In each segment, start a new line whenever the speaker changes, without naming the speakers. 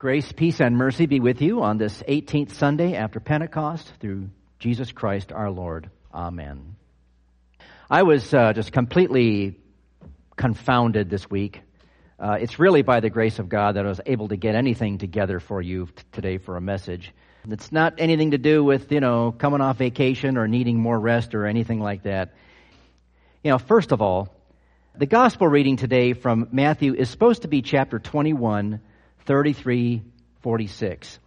Grace, peace, and mercy be with you on this 18th Sunday after Pentecost through Jesus Christ our Lord. Amen. I was uh, just completely confounded this week. Uh, it's really by the grace of God that I was able to get anything together for you t- today for a message. It's not anything to do with, you know, coming off vacation or needing more rest or anything like that. You know, first of all, the gospel reading today from Matthew is supposed to be chapter 21 33, 46.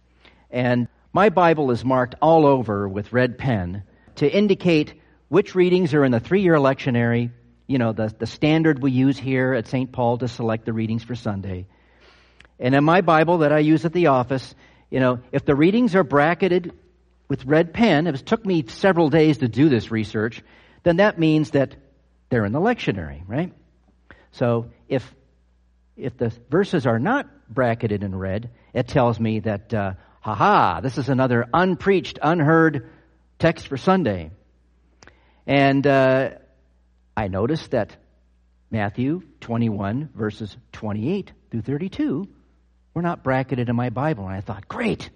And my Bible is marked all over with red pen to indicate which readings are in the three year lectionary, you know, the, the standard we use here at St. Paul to select the readings for Sunday. And in my Bible that I use at the office, you know, if the readings are bracketed with red pen, it took me several days to do this research, then that means that they're in the lectionary, right? So if if the verses are not bracketed in red, it tells me that, uh, haha, this is another unpreached, unheard text for Sunday. And uh, I noticed that Matthew 21, verses 28 through 32, were not bracketed in my Bible. And I thought, great,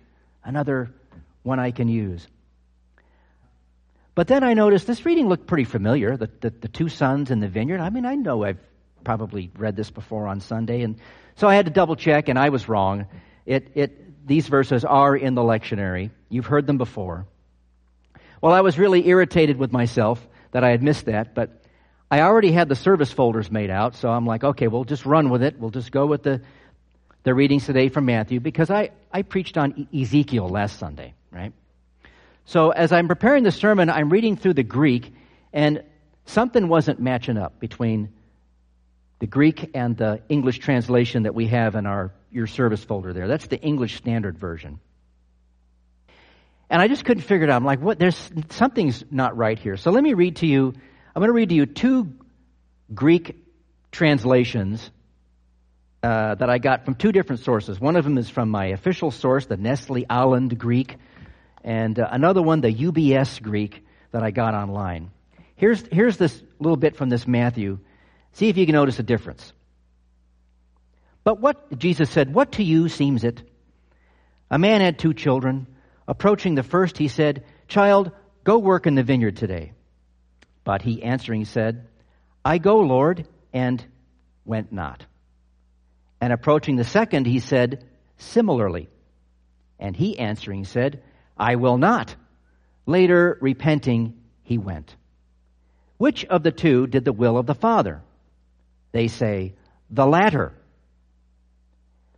another one I can use. But then I noticed this reading looked pretty familiar. The, the, the two sons in the vineyard. I mean, I know I've probably read this before on Sunday. And so I had to double check, and I was wrong. It, it, these verses are in the lectionary. You've heard them before. Well, I was really irritated with myself that I had missed that, but I already had the service folders made out, so I'm like, okay, we'll just run with it. We'll just go with the, the readings today from Matthew because I, I preached on Ezekiel last Sunday, right? So as I'm preparing the sermon, I'm reading through the Greek, and something wasn't matching up between the Greek and the English translation that we have in our your service folder there. That's the English Standard Version. And I just couldn't figure it out. I'm like, what? There's something's not right here. So let me read to you. I'm going to read to you two Greek translations uh, that I got from two different sources. One of them is from my official source, the Nestle Aland Greek, and uh, another one, the UBS Greek, that I got online. Here's here's this little bit from this Matthew See if you can notice a difference. But what, Jesus said, what to you seems it? A man had two children. Approaching the first, he said, Child, go work in the vineyard today. But he answering said, I go, Lord, and went not. And approaching the second, he said, Similarly. And he answering said, I will not. Later, repenting, he went. Which of the two did the will of the Father? They say, the latter.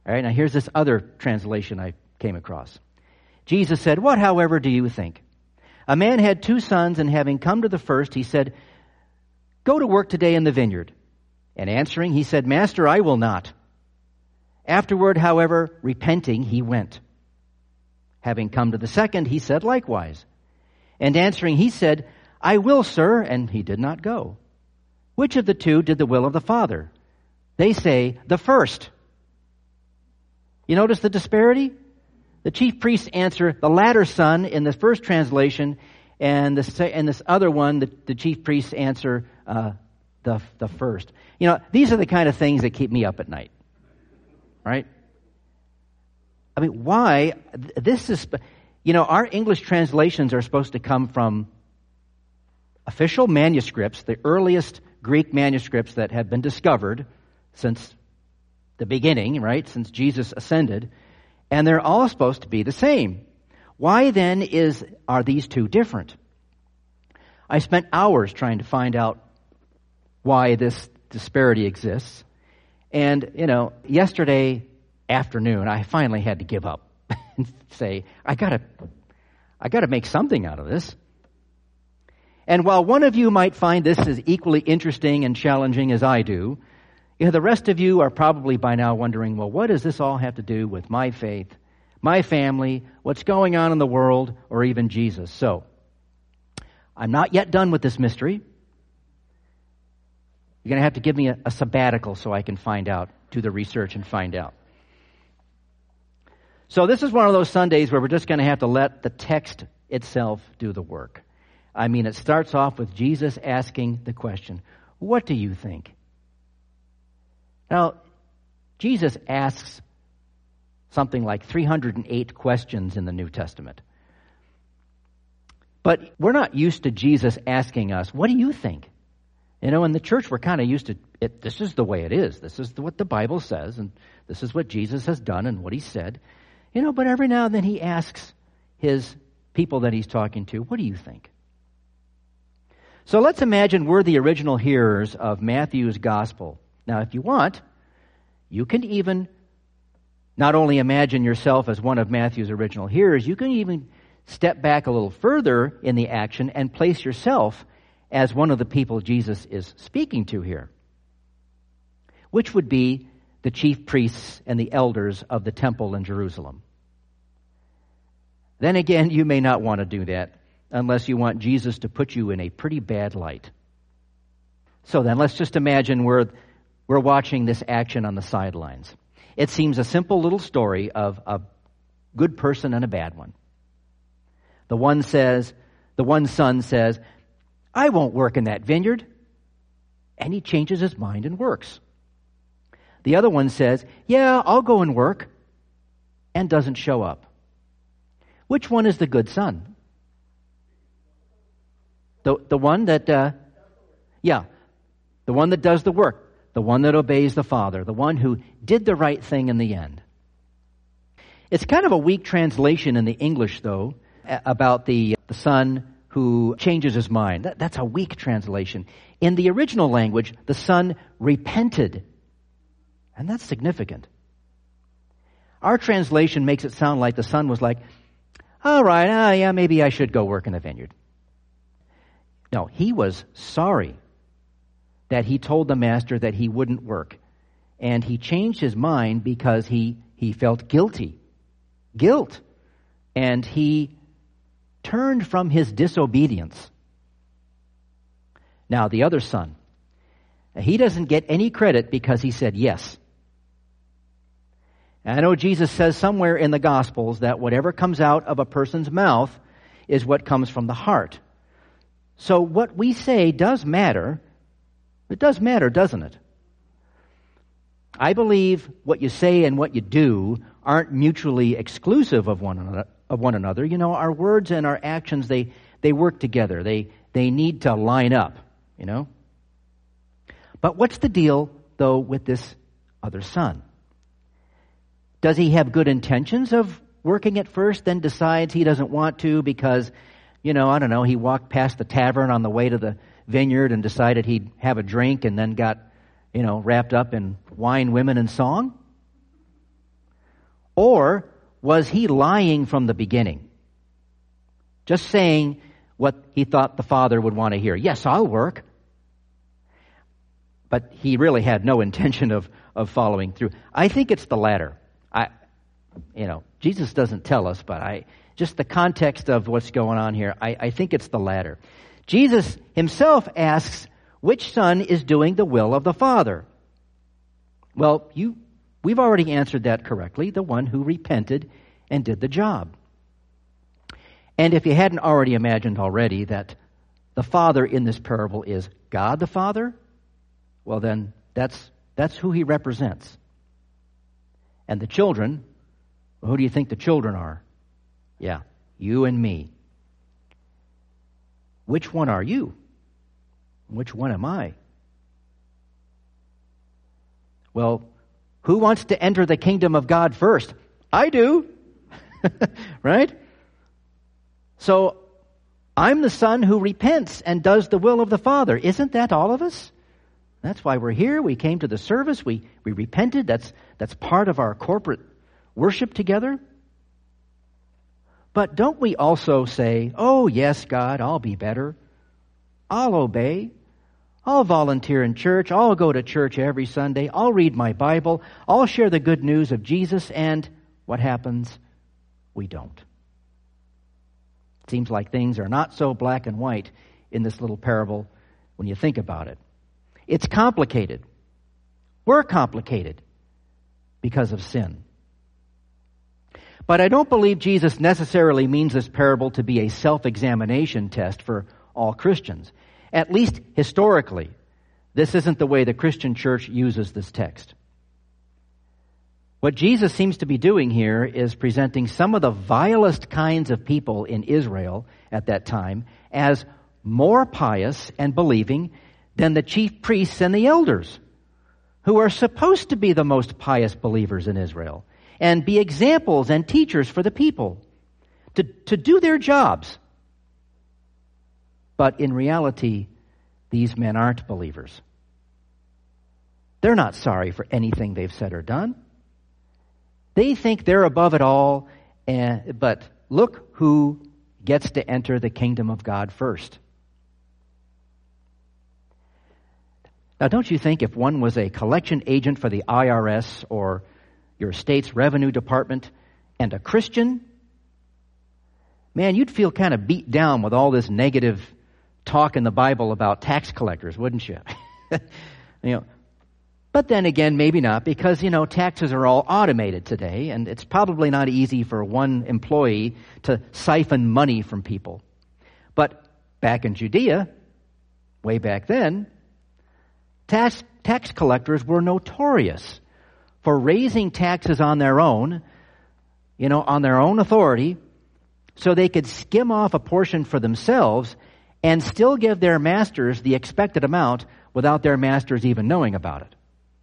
All right, now here's this other translation I came across. Jesus said, What, however, do you think? A man had two sons, and having come to the first, he said, Go to work today in the vineyard. And answering, he said, Master, I will not. Afterward, however, repenting, he went. Having come to the second, he said likewise. And answering, he said, I will, sir, and he did not go. Which of the two did the will of the Father? They say, the first. You notice the disparity? The chief priests answer, the latter son in the first translation, and, the, and this other one, the, the chief priests answer, uh, the, the first. You know, these are the kind of things that keep me up at night. Right? I mean, why? This is, you know, our English translations are supposed to come from official manuscripts, the earliest Greek manuscripts that have been discovered since the beginning, right? Since Jesus ascended. And they're all supposed to be the same. Why then is, are these two different? I spent hours trying to find out why this disparity exists. And, you know, yesterday afternoon, I finally had to give up and say, I gotta, I gotta make something out of this. And while one of you might find this as equally interesting and challenging as I do, you know, the rest of you are probably by now wondering, well, what does this all have to do with my faith, my family, what's going on in the world, or even Jesus? So, I'm not yet done with this mystery. You're going to have to give me a, a sabbatical so I can find out, do the research and find out. So, this is one of those Sundays where we're just going to have to let the text itself do the work. I mean, it starts off with Jesus asking the question, What do you think? Now, Jesus asks something like 308 questions in the New Testament. But we're not used to Jesus asking us, What do you think? You know, in the church, we're kind of used to it. This is the way it is. This is what the Bible says, and this is what Jesus has done and what he said. You know, but every now and then he asks his people that he's talking to, What do you think? So let's imagine we're the original hearers of Matthew's gospel. Now, if you want, you can even not only imagine yourself as one of Matthew's original hearers, you can even step back a little further in the action and place yourself as one of the people Jesus is speaking to here, which would be the chief priests and the elders of the temple in Jerusalem. Then again, you may not want to do that unless you want Jesus to put you in a pretty bad light. So then, let's just imagine we're, we're watching this action on the sidelines. It seems a simple little story of a good person and a bad one. The one says, the one son says, I won't work in that vineyard. And he changes his mind and works. The other one says, Yeah, I'll go and work, and doesn't show up. Which one is the good son? The, the one that, uh, yeah, the one that does the work, the one that obeys the Father, the one who did the right thing in the end. It's kind of a weak translation in the English, though, about the, the son who changes his mind. That, that's a weak translation. In the original language, the son repented. And that's significant. Our translation makes it sound like the son was like, all right, uh, yeah, maybe I should go work in the vineyard. No, he was sorry that he told the master that he wouldn't work. And he changed his mind because he, he felt guilty. Guilt. And he turned from his disobedience. Now, the other son, he doesn't get any credit because he said yes. And I know Jesus says somewhere in the Gospels that whatever comes out of a person's mouth is what comes from the heart. So what we say does matter. It does matter, doesn't it? I believe what you say and what you do aren't mutually exclusive of one another. Of one another. You know, our words and our actions, they, they work together. They, they need to line up, you know? But what's the deal, though, with this other son? Does he have good intentions of working at first, then decides he doesn't want to because, you know, I don't know, he walked past the tavern on the way to the vineyard and decided he'd have a drink and then got, you know, wrapped up in wine, women, and song? Or was he lying from the beginning? Just saying what he thought the father would want to hear. Yes, I'll work. But he really had no intention of, of following through. I think it's the latter. You know, Jesus doesn't tell us, but I, just the context of what's going on here, I, I think it's the latter. Jesus himself asks, which son is doing the will of the Father? Well, you We've already answered that correctly the one who repented and did the job. And if you hadn't already imagined already that the Father in this parable is God the Father, well, then that's, that's who he represents. And the children, well, who do you think the children are? Yeah, you and me. Which one are you? Which one am I? Well, who wants to enter the kingdom of God first? I do. right? So, I'm the son who repents and does the will of the Father. Isn't that all of us? That's why we're here. We came to the service. We, we repented. That's, that's part of our corporate worship together. But don't we also say, oh, yes, God, I'll be better. I'll obey. I'll volunteer in church. I'll go to church every Sunday. I'll read my Bible. I'll share the good news of Jesus. And what happens? We don't. It seems like things are not so black and white in this little parable when you think about it. It's complicated. We're complicated because of sin. But I don't believe Jesus necessarily means this parable to be a self examination test for all Christians. At least historically, this isn't the way the Christian church uses this text. What Jesus seems to be doing here is presenting some of the vilest kinds of people in Israel at that time as more pious and believing than the chief priests and the elders, who are supposed to be the most pious believers in Israel and be examples and teachers for the people to, to do their jobs. But in reality, these men aren't believers. They're not sorry for anything they've said or done. They think they're above it all, and, but look who gets to enter the kingdom of God first. Now, don't you think if one was a collection agent for the IRS or your state's revenue department and a Christian, man, you'd feel kind of beat down with all this negative talk in the Bible about tax collectors, wouldn't you? you know, but then again, maybe not, because, you know, taxes are all automated today, and it's probably not easy for one employee to siphon money from people. But back in Judea, way back then, tax, tax collectors were notorious for raising taxes on their own, you know, on their own authority, so they could skim off a portion for themselves and still give their masters the expected amount without their masters even knowing about it.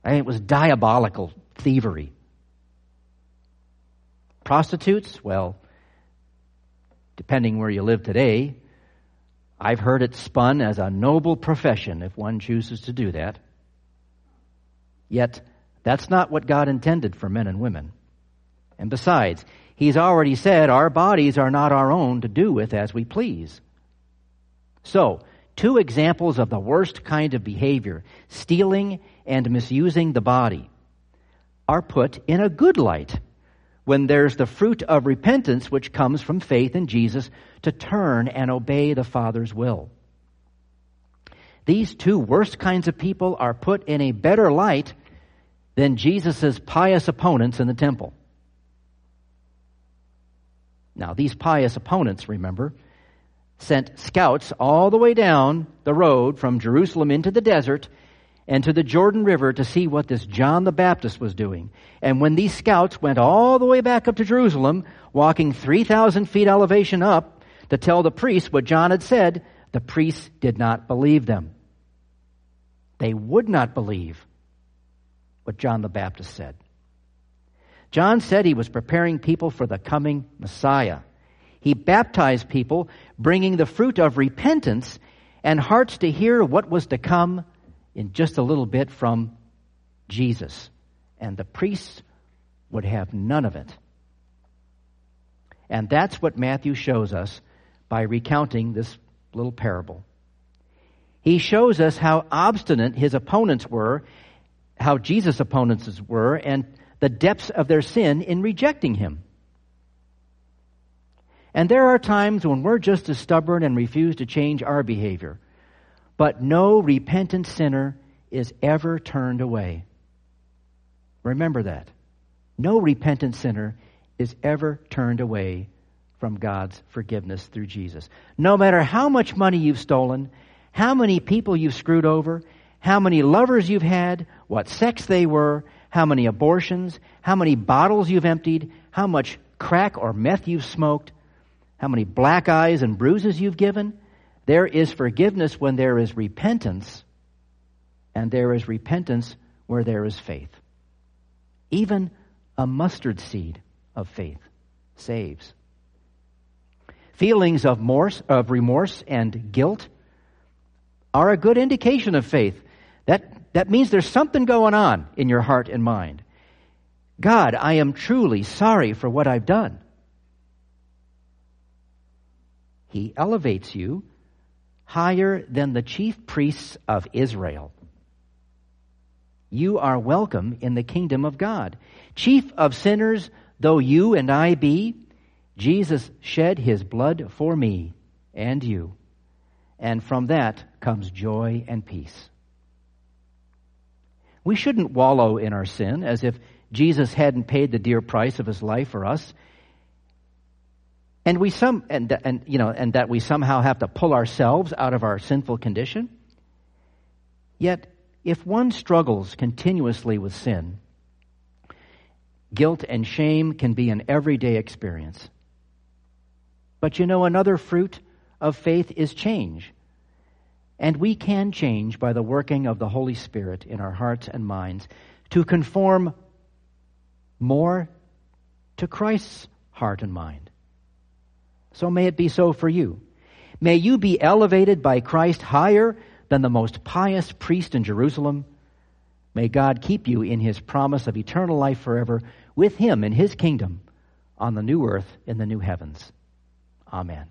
It was diabolical thievery. Prostitutes, well, depending where you live today, I've heard it spun as a noble profession if one chooses to do that. Yet, that's not what God intended for men and women. And besides, He's already said our bodies are not our own to do with as we please. So, two examples of the worst kind of behavior, stealing and misusing the body, are put in a good light when there's the fruit of repentance which comes from faith in Jesus to turn and obey the Father's will. These two worst kinds of people are put in a better light than Jesus' pious opponents in the temple. Now, these pious opponents, remember, sent scouts all the way down the road from Jerusalem into the desert and to the Jordan River to see what this John the Baptist was doing. And when these scouts went all the way back up to Jerusalem, walking 3,000 feet elevation up to tell the priests what John had said, the priests did not believe them. They would not believe what John the Baptist said. John said he was preparing people for the coming Messiah. He baptized people, bringing the fruit of repentance and hearts to hear what was to come in just a little bit from Jesus. And the priests would have none of it. And that's what Matthew shows us by recounting this little parable. He shows us how obstinate his opponents were, how Jesus' opponents were, and the depths of their sin in rejecting him. And there are times when we're just as stubborn and refuse to change our behavior. But no repentant sinner is ever turned away. Remember that. No repentant sinner is ever turned away from God's forgiveness through Jesus. No matter how much money you've stolen, how many people you've screwed over, how many lovers you've had, what sex they were, how many abortions, how many bottles you've emptied, how much crack or meth you've smoked, how many black eyes and bruises you've given. There is forgiveness when there is repentance, and there is repentance where there is faith. Even a mustard seed of faith saves. Feelings of, remorse, and guilt are a good indication of faith. That, that means there's something going on in your heart and mind. God, I am truly sorry for what I've done. He elevates you higher than the chief priests of Israel. You are welcome in the kingdom of God. Chief of sinners, though you and I be, Jesus shed his blood for me and you. And from that comes joy and peace. We shouldn't wallow in our sin as if Jesus hadn't paid the dear price of his life for us and we some and, and you know and that we somehow have to pull ourselves out of our sinful condition yet if one struggles continuously with sin Guilt and shame can be an everyday experience. But you know, another fruit of faith is change. And we can change by the working of the Holy Spirit in our hearts and minds to conform more to Christ's heart and mind. So may it be so for you. May you be elevated by Christ higher than the most pious priest in Jerusalem. May God keep you in his promise of eternal life forever with him in his kingdom on the new earth in the new heavens. Amen.